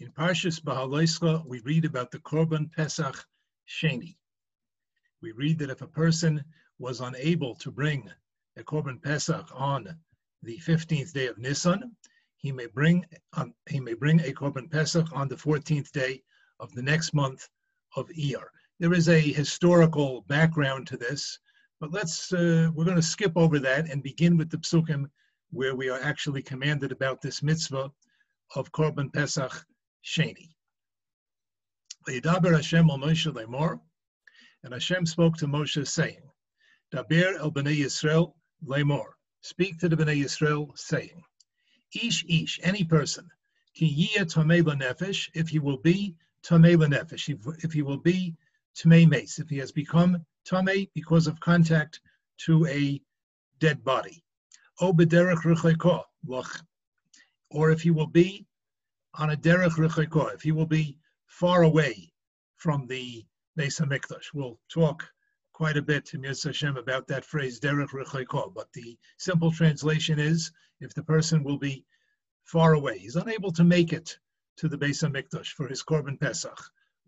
In Parshas Bahaloischa, we read about the Korban Pesach Sheni. We read that if a person was unable to bring a Korban Pesach on the 15th day of Nisan, he may bring um, he may bring a Korban Pesach on the 14th day of the next month of Iyar. There is a historical background to this, but let's uh, we're going to skip over that and begin with the psukim where we are actually commanded about this mitzvah of Korban Pesach Sheni. Hashem al Moshe lemor, and Hashem spoke to Moshe saying, Daber el bnei Yisrael lemor, speak to the bnei Yisrael saying, Ish ish, any person, ki yiyah tamei nefesh, if he will be tamei nefesh, if, he will be tamei meis, if he has become tamei because of contact to a dead body, o bederech loch, or if he will be on a derech rechayko, if he will be far away from the Beis Hamikdash. We'll talk quite a bit to Mirz Hashem about that phrase derech rechayko, but the simple translation is if the person will be far away, he's unable to make it to the Beis Hamikdash for his Korban Pesach.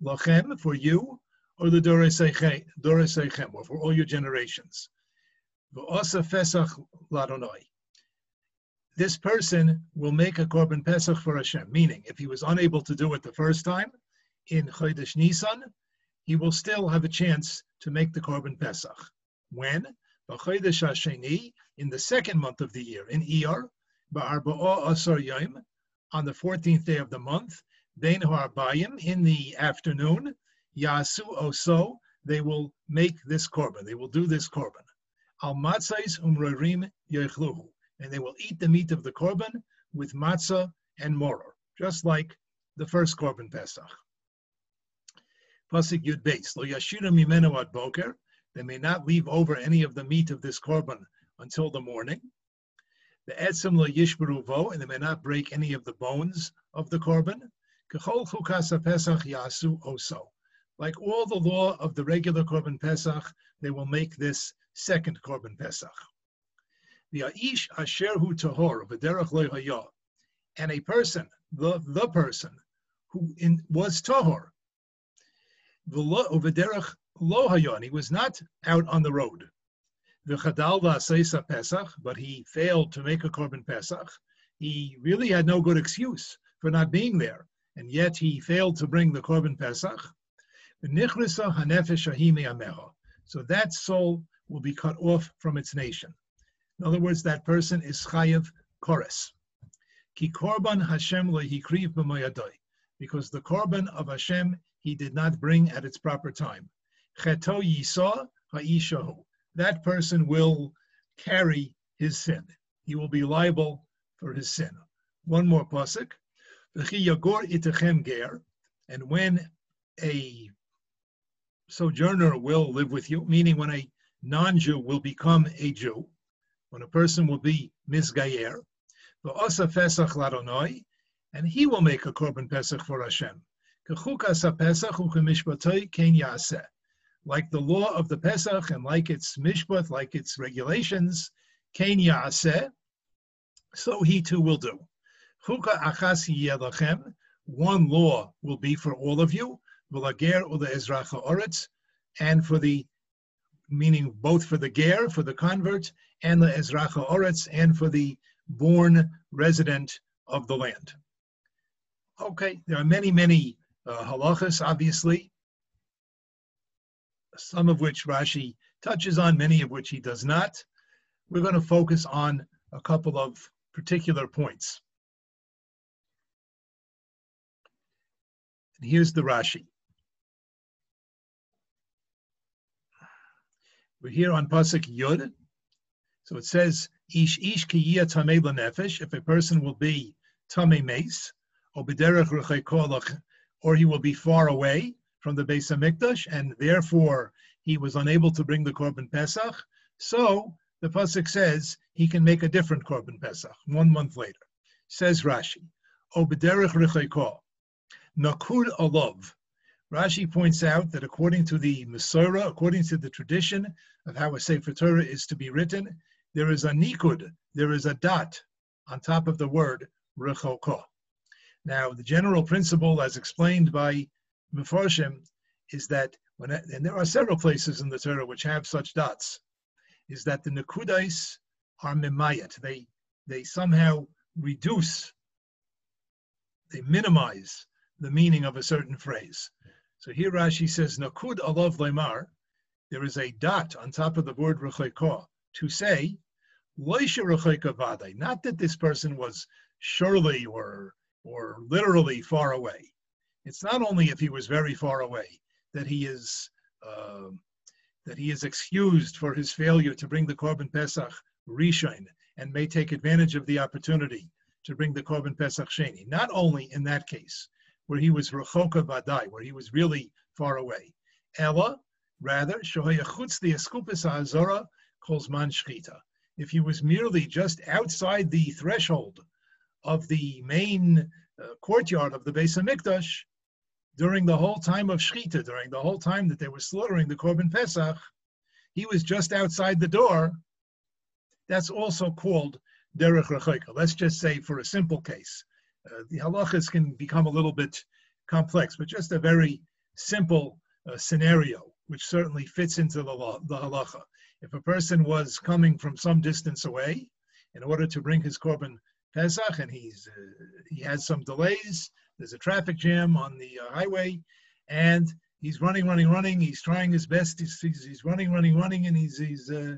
Lachem, for you, or the Dore Seichem, or for all your generations. V'osa Pesach Ladonai this person will make a korban pesach for Hashem. Meaning, if he was unable to do it the first time in Chodesh Nisan, he will still have a chance to make the korban pesach. When? B'Chodesh Hasheni, in the second month of the year, in Iyar, Ba'arba'a Asar Yom, on the 14th day of the month, Bein Harbayim, in the afternoon, Yasu Oso, they will make this korban. They will do this korban. Al Matzais Umrorim Yechluhu and they will eat the meat of the korban with matzah and moror, just like the first korban Pesach. Pasuk Yud Beis, lo yashira mimenu ad boker, they may not leave over any of the meat of this korban until the morning. The etzem lo yishbaru vo, and they may not break any of the bones of the korban. Kechol chukasa pesach yasu oso. Like all the law of the regular korban pesach, they will make this second korban pesach. The aish asher hu tahor v'derech lo and a person, the the person who in, was tahor, v'derech lo hayon, he was not out on the road. V'chadal v'aseisa pesach, but he failed to make a korban pesach. He really had no good excuse for not being there, and yet he failed to bring the korban pesach. So that soul will be cut off from its nation. In other words, that person is chayiv kores. Ki korban Hashem lehikriv b'moyadoi. Because the korban of Hashem he did not bring at its proper time. Cheto yisa ha'ishahu. That person will carry his sin. He will be liable for his sin. One more pasuk. V'chi yagor itachem ger. And when a sojourner will live with you, meaning when a non-Jew will become a Jew, when a person will be misgayer, v'osa pesach laronoi, and he will make a korban pesach for Hashem. Like the law of the Pesach and like its mishpat, like its regulations, ken yaseh, so he too will do. One law will be for all of you, and for the meaning both for the ger, for the convert, and the Ezracha Oretz, and for the born resident of the land. Okay, there are many, many uh, halachas, obviously, some of which Rashi touches on, many of which he does not. We're going to focus on a couple of particular points. And here's the Rashi. We're here on Pasuk Yud. So it says, Ish ish tamei nefesh, if a person will be tamei meis, or or he will be far away from the Beis Hamikdash, and therefore he was unable to bring the Korban Pesach. So the pasuk says he can make a different Korban Pesach one month later. Says Rashi, Obederich Richaykah, Nakud Alav. Rashi points out that according to the Masorah, according to the tradition of how a Sefer Torah is to be written, there is a nikud, there is a dot on top of the word Rechokah. Now, the general principle, as explained by Mefarshim, is that when, and there are several places in the Torah which have such dots, is that the Nakudais are mimayat. They, they somehow reduce, they minimize the meaning of a certain phrase. So here Rashi says, Nakud alav lemar, there is a dot on top of the word rechaykah to say, Loisha rechaykah not that this person was surely or or literally far away. It's not only if he was very far away that he is uh, that he is excused for his failure to bring the Korban Pesach Rishon and may take advantage of the opportunity to bring the Korban Pesach Sheni. Not only in that case, where he was Rechoka Vadai, where he was really far away. Ella, rather, Shohayachutz the Eskupis Azora calls Man Shchita. If he was merely just outside the threshold of the main uh, courtyard of the Beis Hamikdash during the whole time of Shechita, during the whole time that they were slaughtering the Korban Pesach, he was just outside the door. That's also called Derech Rechaika. Let's just say for a simple case. Uh, the halachas can become a little bit complex, but just a very simple uh, scenario, which certainly fits into the, law, the halacha. If a person was coming from some distance away in order to bring his korban Pesach, and he's uh, he has some delays. There's a traffic jam on the uh, highway, and he's running, running, running. He's trying his best. He's, he's, he's running, running, running, and he's he's uh,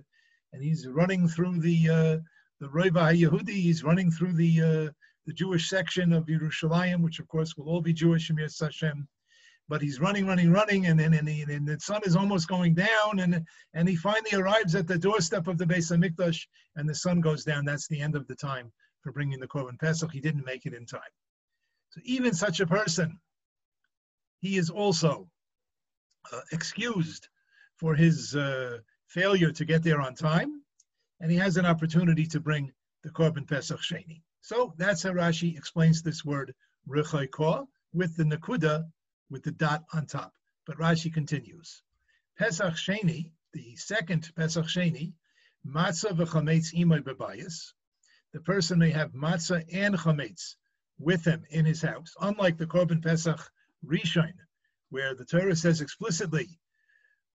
and he's running through the uh, the Reva Yehudi. He's running through the uh, the Jewish section of Yerushalayim, which of course will all be Jewish, Shemir Hashem. But he's running, running, running, and then and, and, and, the sun is almost going down, and and he finally arrives at the doorstep of the Beis Hamikdash, and the sun goes down. That's the end of the time for bringing the Korban Pesach. He didn't make it in time. So even such a person, he is also uh, excused for his uh, failure to get there on time, and he has an opportunity to bring the Korban Pesach Sheni. So that's how Rashi explains this word Rechaykah with the Nakuda, with the dot on top. But Rashi continues. Pesach Sheni, the second Pesach Sheni, Matzah v'chametz imoy bebayis, the person may have matzah and chametz with him in his house, unlike the Korban Pesach Rishon, where the Torah says explicitly,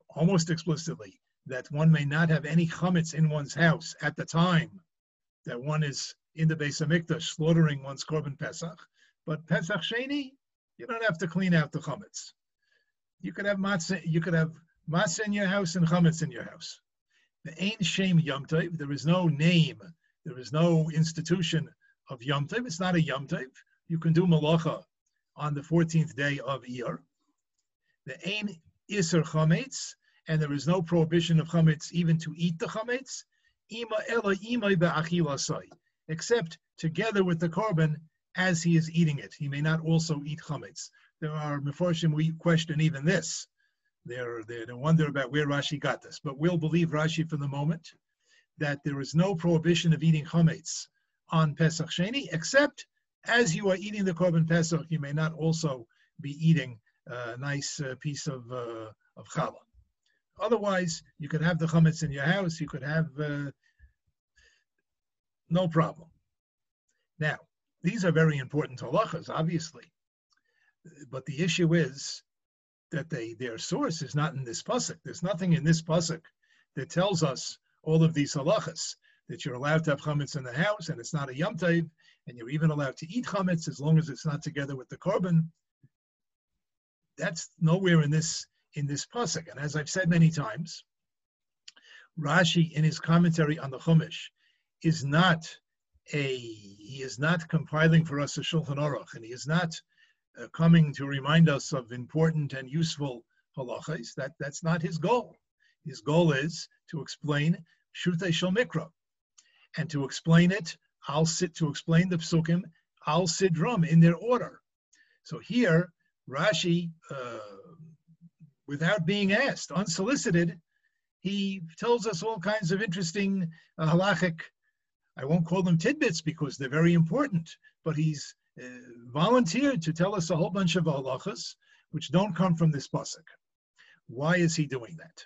almost explicitly, that one may not have any chametz in one's house at the time that one is in the Beis Hamikdash slaughtering one's Korban Pesach. But Pesach Sheni, you don't have to clean out the chametz. You could have matzah, you could have matzah in your house and chametz in your house. The ain't shame yom tov. There is no name there is no institution of Yom Tov. It's not a Yom Tov. You can do malacha on the 14th day of Iyar. The Ein Isser Chametz, and there is no prohibition of Chametz even to eat the Chametz, Ima Ela Ima Be'achilasai, except together with the korban as he is eating it. He may not also eat Chametz. There are Meforshim, we question even this. They're, they're, they wonder about where Rashi got this, but we'll believe Rashi for the moment that there is no prohibition of eating chametz on Pesach Sheni, except as you are eating the korban Pesach, you may not also be eating a nice uh, piece of uh, of challah. Otherwise, you could have the chametz in your house. You could have uh, no problem. Now, these are very important halachas, obviously, but the issue is that they their source is not in this pasuk. There's nothing in this pasuk that tells us all of these halachas that you're allowed to have chametz in the house and it's not a yom tov, and you're even allowed to eat chametz as long as it's not together with the korban. That's nowhere in this in this pasuk. And as I've said many times, Rashi in his commentary on the Chumash is not a he is not compiling for us a Shulchan Aruch, and he is not uh, coming to remind us of important and useful halachas. That that's not his goal. His goal is to explain Shutei Shel Mikra. And to explain it, I'll sit to explain the psukim, I'll sidrum in their order. So here, Rashi, uh, without being asked, unsolicited, he tells us all kinds of interesting uh, halachic. I won't call them tidbits because they're very important, but he's uh, volunteered to tell us a whole bunch of halachas which don't come from this pasuk. Why is he doing that?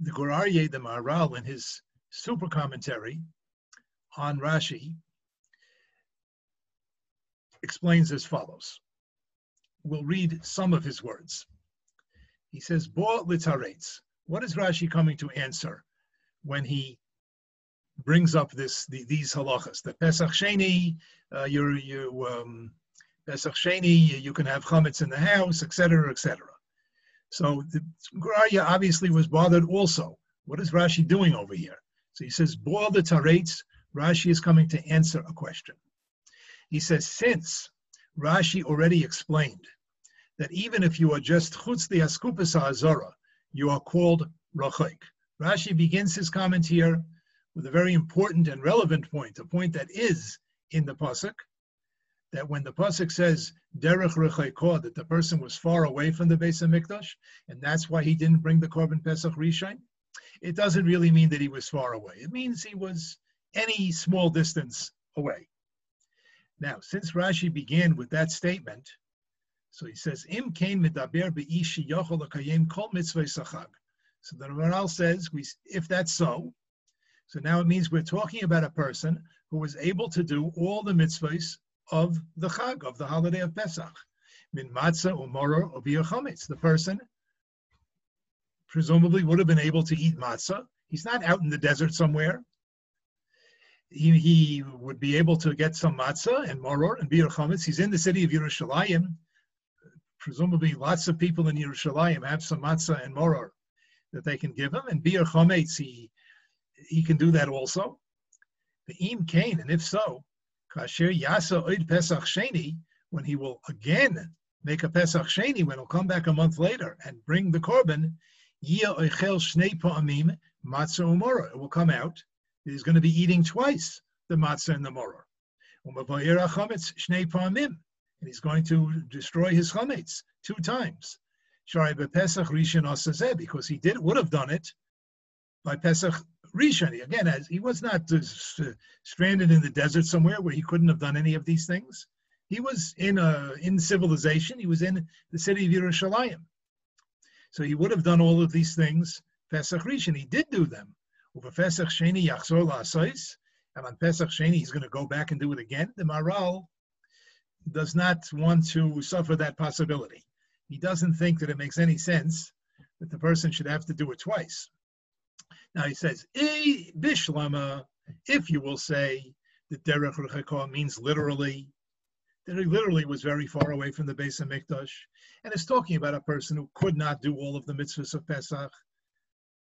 The Gur Aryeh, the Maharal, in his super commentary on Rashi, explains as follows. We'll read some of his words. He says, Bo. What is Rashi coming to answer when he brings up this the, these halachas? The Pesach Sheni, uh, you you um, Pesach Sheni, you can have chametz in the house, etc., etc. So the Gur Aryeh obviously was bothered also. What is Rashi doing over here? So he says, boil the taretz. Rashi is coming to answer a question. He says, since Rashi already explained that even if you are just chutz the askupas you are called rachik. Rashi begins his comment here with a very important and relevant point, a point that is in the pasuk, that when the pasuk says derech rechayko, that the person was far away from the Beis Hamikdash, and that's why he didn't bring the korban pesach rishon, it doesn't really mean that he was far away. It means he was any small distance away. Now, since Rashi began with that statement, so he says, "Im kain medaber beishi yochol kol mitzvah sachag." So the Maharal says, we, if that's so, so now it means we're talking about a person who was able to do all the mitzvahs of the Chag, of the holiday of Pesach. Min matzah umoror chametz. The person presumably would have been able to eat matzah. He's not out in the desert somewhere he, he would be able to get some matzah and moror and bir chametz. He's in the city of Yerushalayim. Presumably, lots of people in Yerushalayim have some matzah and moror that they can give him, and bir chametz he he can do that also. The im kain, and if so, kasher yasa oid pesach sheni, when he will again make a pesach sheni, when he'll come back a month later and bring the korban, yia oichel shnei pa'amim matzah umoror. It will come out he's going to be eating twice the matzah and the moror. And he's going to destroy his chametz two times. Because he did would have done it by Pesach Rishon. Again, as he was not uh, uh, stranded in the desert somewhere where he couldn't have done any of these things. He was in a in civilization. He was in the city of Yerushalayim. So he would have done all of these things Pesach Rishon. He did do them. Over Pesach Sheni Yachzor La'asais, and on Pesach Sheni he's going to go back and do it again. The Maharal does not want to suffer that possibility. He doesn't think that it makes any sense that the person should have to do it twice. Now he says, E bishlama, if you will say that Derech Rechakah means literally, that he literally was very far away from the Beis Hamikdash, and is talking about a person who could not do all of the mitzvahs of Pesach,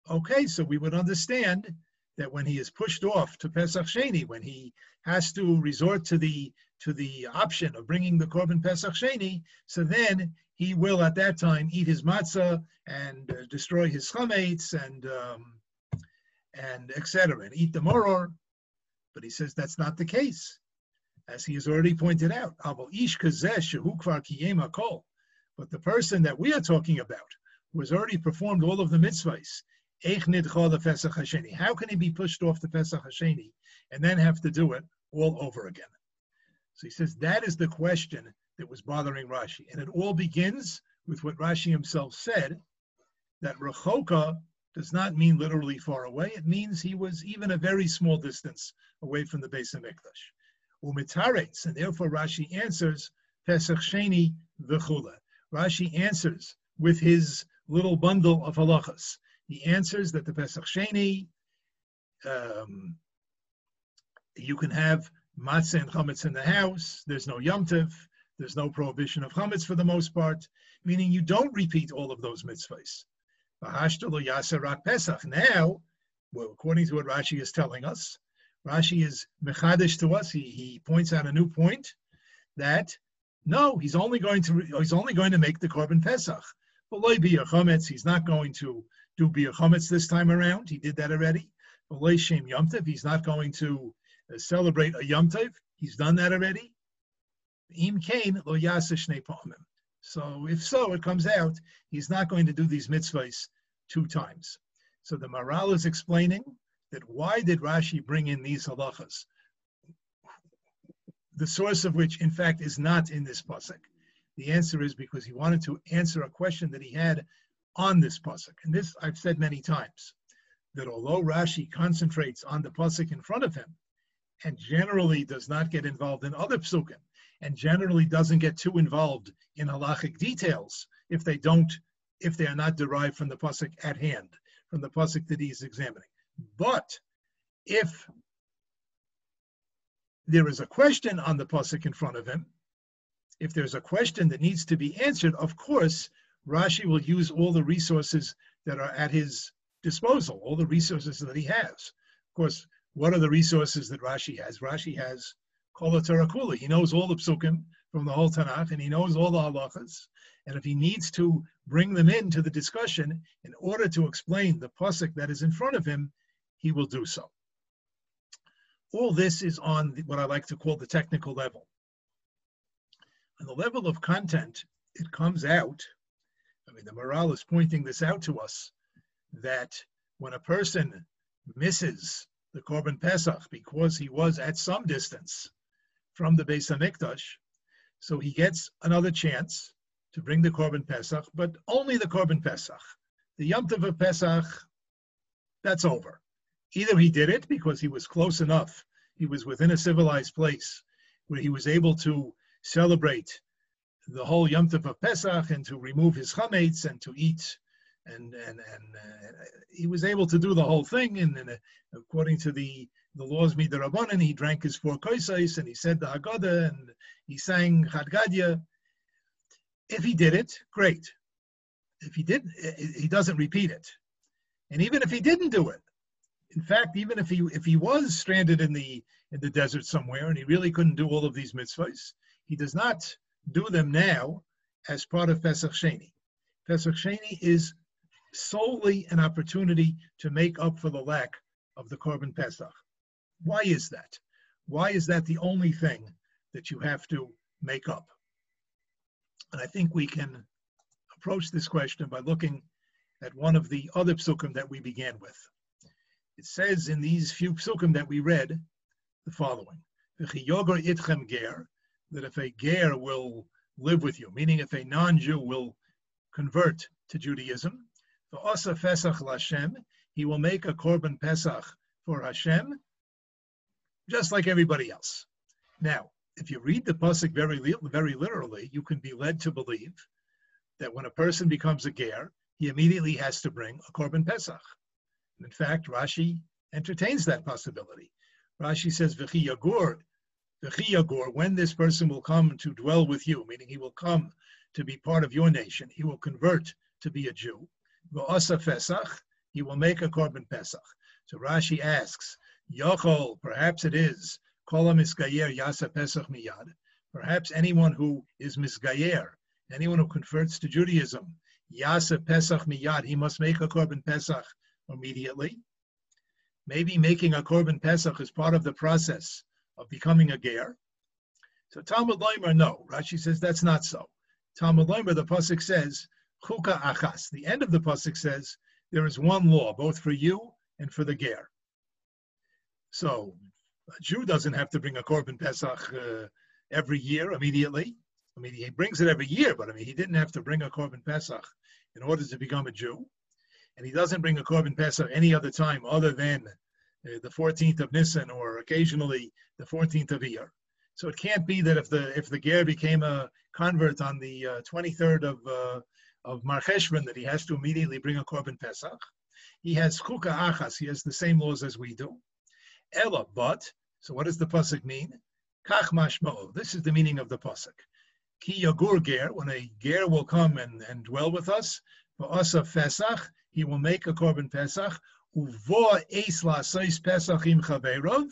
okay, so we would understand that when he is pushed off to Pesach Sheni, when he has to resort to the to the option of bringing the korban Pesach Sheni, so then he will at that time eat his matzah and uh, destroy his chametz and um, and etc. and eat the moror. But he says that's not the case, as he has already pointed out. But the person that we are talking about, who has already performed all of the mitzvahs, how can he be pushed off the Pesach Hasheni and then have to do it all over again? So he says that is the question that was bothering Rashi. And it all begins with what Rashi himself said that Rechoka does not mean literally far away. It means he was even a very small distance away from the Beis Hamikdash. Umitaretz, and therefore Rashi answers Pesach Sheni v'chula. Rashi answers with his little bundle of halachas. He answers that the Pesach Sheni, um, you can have matzah and chametz in the house. There's no yomtiv. There's no prohibition of chametz for the most part, meaning you don't repeat all of those mitzvahs. Now, well, according to what Rashi is telling us, Rashi is mechadish to us. He, he points out a new point that no, he's only going to he's only going to make the korban pesach. But he's not going to do bir chametz this time around. He did that already. Shem Yomtev, he's not going to uh, celebrate a Yomtev. He's done that already. Im kain lo shnei pa'amim. So if so, it comes out he's not going to do these mitzvahs two times. So the Maharal is explaining that why did Rashi bring in these halachas? The source of which, in fact, is not in this pasuk. The answer is because he wanted to answer a question that he had on this pasuk. And this I've said many times that although Rashi concentrates on the pasuk in front of him, and generally does not get involved in other psukim, and generally doesn't get too involved in halachic details if they don't, if they are not derived from the pasuk at hand, from the pasuk that he is examining. But if there is a question on the pasuk in front of him, if there's a question that needs to be answered, of course, Rashi will use all the resources that are at his disposal, all the resources that he has. Of course, what are the resources that Rashi has? Rashi has Kol Kula. He knows all the psukim from the whole Tanakh, and he knows all the halachas. And if he needs to bring them into the discussion in order to explain the pasuk that is in front of him, he will do so. All this is on what I like to call the technical level. On the level of content, it comes out I mean, the Maharal is pointing this out to us that when a person misses the Korban Pesach because he was at some distance from the Beis Hamikdash, so he gets another chance to bring the Korban Pesach, but only the Korban Pesach. The Yom Tov of Pesach, that's over. Either he did it because he was close enough, he was within a civilized place where he was able to celebrate the whole Yom Tov of Pesach and to remove his chametz and to eat, and and and uh, he was able to do the whole thing. And, and uh, according to the the laws midrabanan, he drank his four koisais and he said the Haggadah and he sang Chad If he did it, great. If he did, he doesn't repeat it. And even if he didn't do it, in fact, even if he if he was stranded in the in the desert somewhere and he really couldn't do all of these mitzvahs, he does not do them now as part of Pesach Sheni. Pesach Sheni is solely an opportunity to make up for the lack of the Korban Pesach. Why is that? Why is that the only thing that you have to make up? And I think we can approach this question by looking at one of the other psukim that we began with. It says in these few psukim that we read the following: itchem ger, that if a ger will live with you, meaning if a non-Jew will convert to Judaism, for Asa Pesach Lashem, he will make a korban Pesach for Hashem, just like everybody else. Now, if you read the pasuk very, very literally, you can be led to believe that when a person becomes a ger, he immediately has to bring a korban Pesach. in fact, Rashi entertains that possibility. Rashi says, "V'chi yagur the when this person will come to dwell with you, meaning he will come to be part of your nation, he will convert to be a Jew. V'asa Pesach, he will make a korban Pesach. So Rashi asks, Yochol, perhaps it is, kolam misgayer yasa Pesach miyad. Perhaps anyone who is misgayer, anyone who converts to Judaism, yasa Pesach miyad, he must make a korban Pesach immediately. Maybe making a korban Pesach is part of the process of becoming a ger. So Talmud Leimer, no. Rashi says that's not so. Talmud Leimer, the pasuk says chuka achas. The end of the pasuk says there is one law, both for you and for the ger. So a Jew doesn't have to bring a korban pesach uh, every year immediately. I mean, he brings it every year, but I mean, he didn't have to bring a korban pesach in order to become a Jew, and he doesn't bring a korban pesach any other time other than uh, the 14th of Nisan or occasionally the 14th of Iyar. So it can't be that if the if the ger became a convert on the uh, 23rd of uh, of Mar Cheshvan that he has to immediately bring a korban pesach. He has chuka achas. He has the same laws as we do. Ella, but so what does the pasuk mean? Kach mashmo. This is the meaning of the pasuk. Ki yagur ger. When a ger will come and, and dwell with us, for us of Pesach, he will make a korban pesach Uvo es la pesachim chaverov.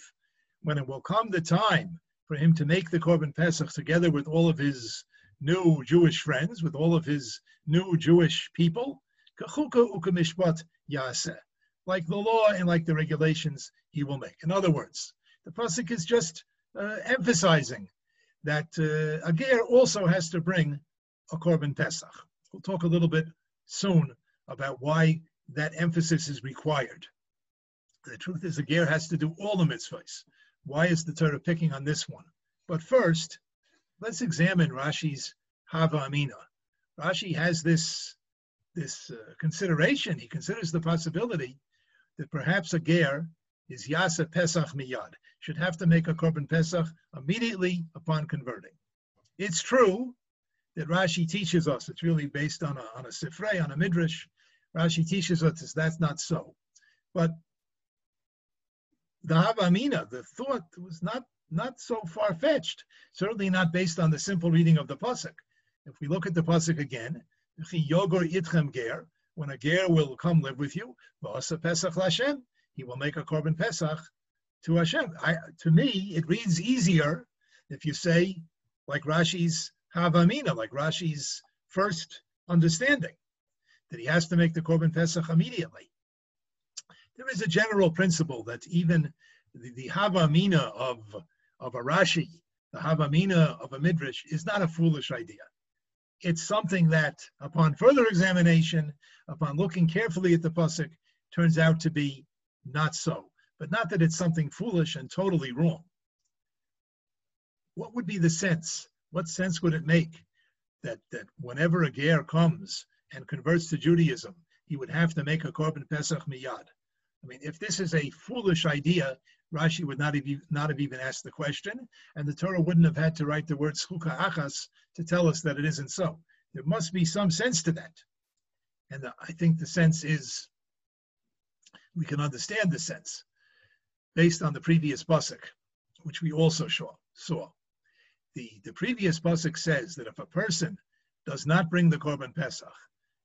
when it will come the time for him to make the Korban Pesach together with all of his new Jewish friends, with all of his new Jewish people, like the law and like the regulations he will make. In other words, the Pasuk is just uh, emphasizing that uh, a ger also has to bring a korban pesach. We'll talk a little bit soon about why that emphasis is required. The truth is, a ger has to do all the mitzvahs. Why is the Torah picking on this one? But first, let's examine Rashi's Hava Amina. Rashi has this, this uh, consideration. He considers the possibility that perhaps a ger is Yasa Pesach Miyad, should have to make a Korban Pesach immediately upon converting. It's true that Rashi teaches us, it's really based on a, on a Sifrei, on a Midrash. Rashi teaches us that's not so. But the Havamina, the thought was not, not so far-fetched, certainly not based on the simple reading of the Pasuk. If we look at the Pasuk again, when a Ger will come live with you, Pesach he will make a Korban Pesach to Hashem. I, to me, it reads easier if you say, like Rashi's Havamina, like Rashi's first understanding, that he has to make the Korban Pesach immediately there is a general principle that even the, the Havamina of, of a Rashi, the Havamina of a Midrash, is not a foolish idea. It's something that, upon further examination, upon looking carefully at the Pasuk, turns out to be not so. But not that it's something foolish and totally wrong. What would be the sense? What sense would it make that, that whenever a Ger comes and converts to Judaism, he would have to make a Korban Pesach miyad? I mean, if this is a foolish idea, Rashi would not have, not have even asked the question, and the Torah wouldn't have had to write the word "schuka achas to tell us that it isn't so. There must be some sense to that. And I think the sense is, we can understand the sense based on the previous Pasuk, which we also saw. The, the previous Pasuk says that if a person does not bring the Korban Pesach,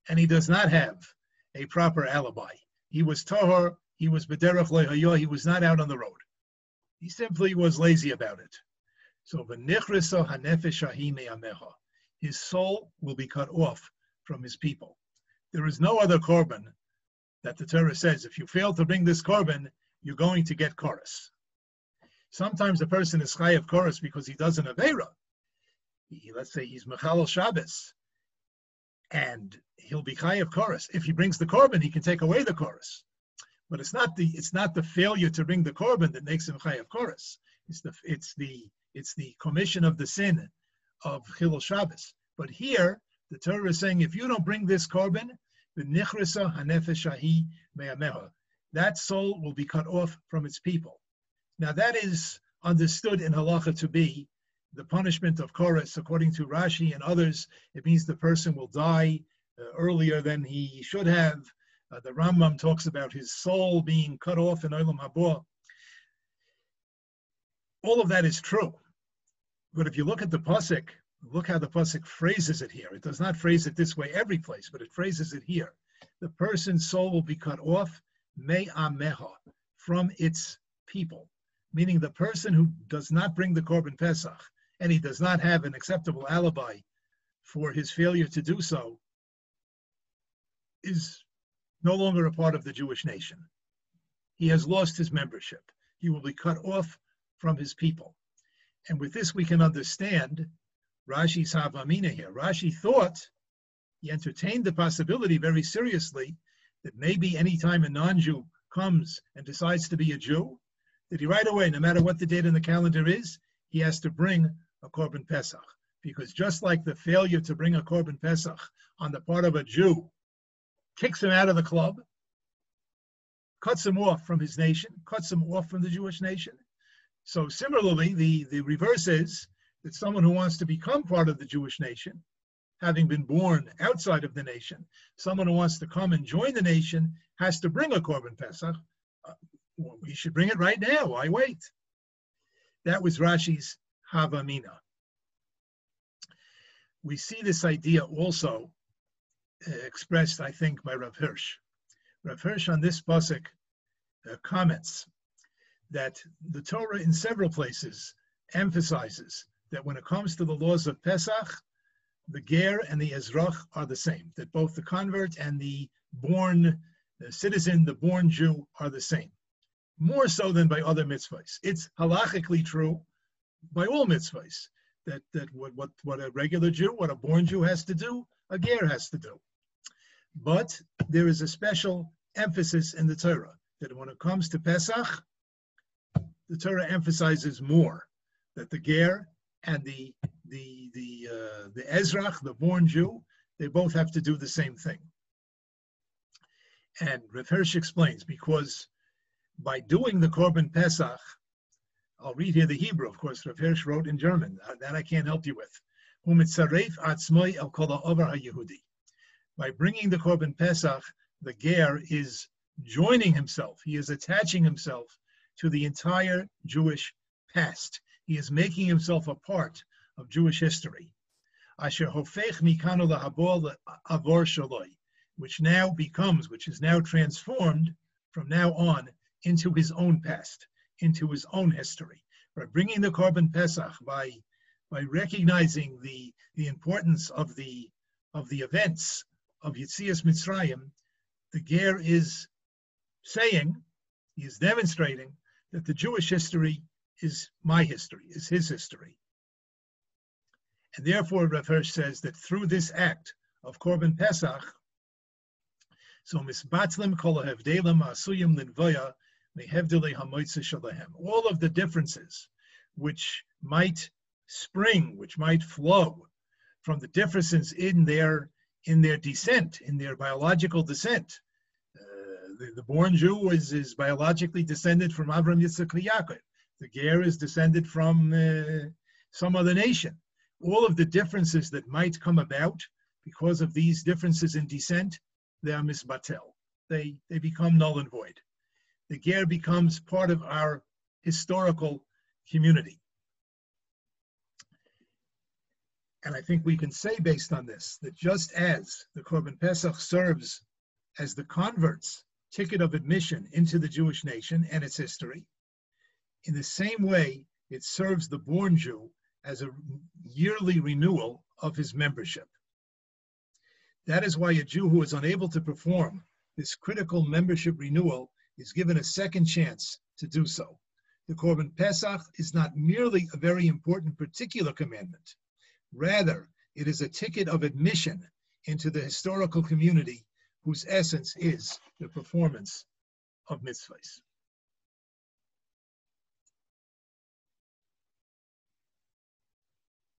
and he does not have a proper alibi, he was tahor he was bederach lehayo, he was not out on the road. He simply was lazy about it. So v'nichrisa hanefesh ameha. His soul will be cut off from his people. There is no other korban that the Torah says, if you fail to bring this korban, you're going to get kores. Sometimes a person is of kores because he does an avera. He, let's say he's Mechalel Shabbos, and he'll be of kores. If he brings the korban, he can take away the kores. But it's not the it's not the failure to bring the korban that makes him chayav kores. It's the it's the it's the commission of the sin of Chilul Shabbos. But here the Torah is saying if you don't bring this korban, the nichrisa hanefesh me'ameha, that soul will be cut off from its people. Now that is understood in halacha to be the punishment of kores, according to Rashi and others. It means the person will die uh, earlier than he should have uh, the Rambam talks about his soul being cut off in Olam Haba. All of that is true. But if you look at the Pasuk, look how the Pasuk phrases it here. It does not phrase it this way every place, but it phrases it here. The person's soul will be cut off, me ameha, from its people. Meaning the person who does not bring the Korban Pesach, and he does not have an acceptable alibi for his failure to do so, is no longer a part of the Jewish nation. He has lost his membership. He will be cut off from his people. And with this, we can understand Rashi's Havamina here. Rashi thought, he entertained the possibility very seriously that maybe anytime a non Jew comes and decides to be a Jew, that he right away, no matter what the date in the calendar is, he has to bring a Korban Pesach. Because just like the failure to bring a Korban Pesach on the part of a Jew kicks him out of the club, cuts him off from his nation, cuts him off from the Jewish nation. So similarly, the, the reverse is that someone who wants to become part of the Jewish nation, having been born outside of the nation, someone who wants to come and join the nation has to bring a Korban Pesach. Uh, we should bring it right now. Why wait? That was Rashi's Havamina. We see this idea also expressed, I think, by Rav Hirsch. Rav Hirsch on this pasuk uh, comments that the Torah in several places emphasizes that when it comes to the laws of Pesach, the ger and the ezrach are the same, that both the convert and the born the citizen, the born Jew, are the same. More so than by other mitzvahs. It's halachically true by all mitzvahs, that, that what, what, what a regular Jew, what a born Jew has to do, a ger has to do. But there is a special emphasis in the Torah that when it comes to Pesach, the Torah emphasizes more that the ger and the the the uh, the Ezrach, the born Jew, they both have to do the same thing. And Rav Hirsch explains because by doing the Korban Pesach, I'll read here the Hebrew, of course, Rav Hirsch wrote in German, that I can't help you with. By bringing the Korban Pesach, the Ger is joining himself, he is attaching himself to the entire Jewish past. He is making himself a part of Jewish history. Which now becomes, which is now transformed from now on into his own past, into his own history. By bringing the Korban Pesach, by by recognizing the the importance of the of the events of Yitzias Mitzrayim, the Ger is saying, he is demonstrating that the Jewish history is my history, is his history. And therefore, Rav Hirsch says that through this act of Korban Pesach, so misbatzlim kol hevdelim asuyim linvoya mehevdele hamoitze shalahem. All of the differences which might spring, which might flow from the differences in their in their descent, in their biological descent, the, the born Jew is, is biologically descended from Avram Yitzchak Yaakov. The Ger is descended from uh, some other nation. All of the differences that might come about because of these differences in descent, they are misbatel. They, they become null and void. The Ger becomes part of our historical community. And I think we can say based on this that just as the Korban Pesach serves as the converts ticket of admission into the Jewish nation and its history. In the same way, it serves the born Jew as a yearly renewal of his membership. That is why a Jew who is unable to perform this critical membership renewal is given a second chance to do so. The Korban Pesach is not merely a very important particular commandment. Rather, it is a ticket of admission into the historical community whose essence is the performance of mitzvahs.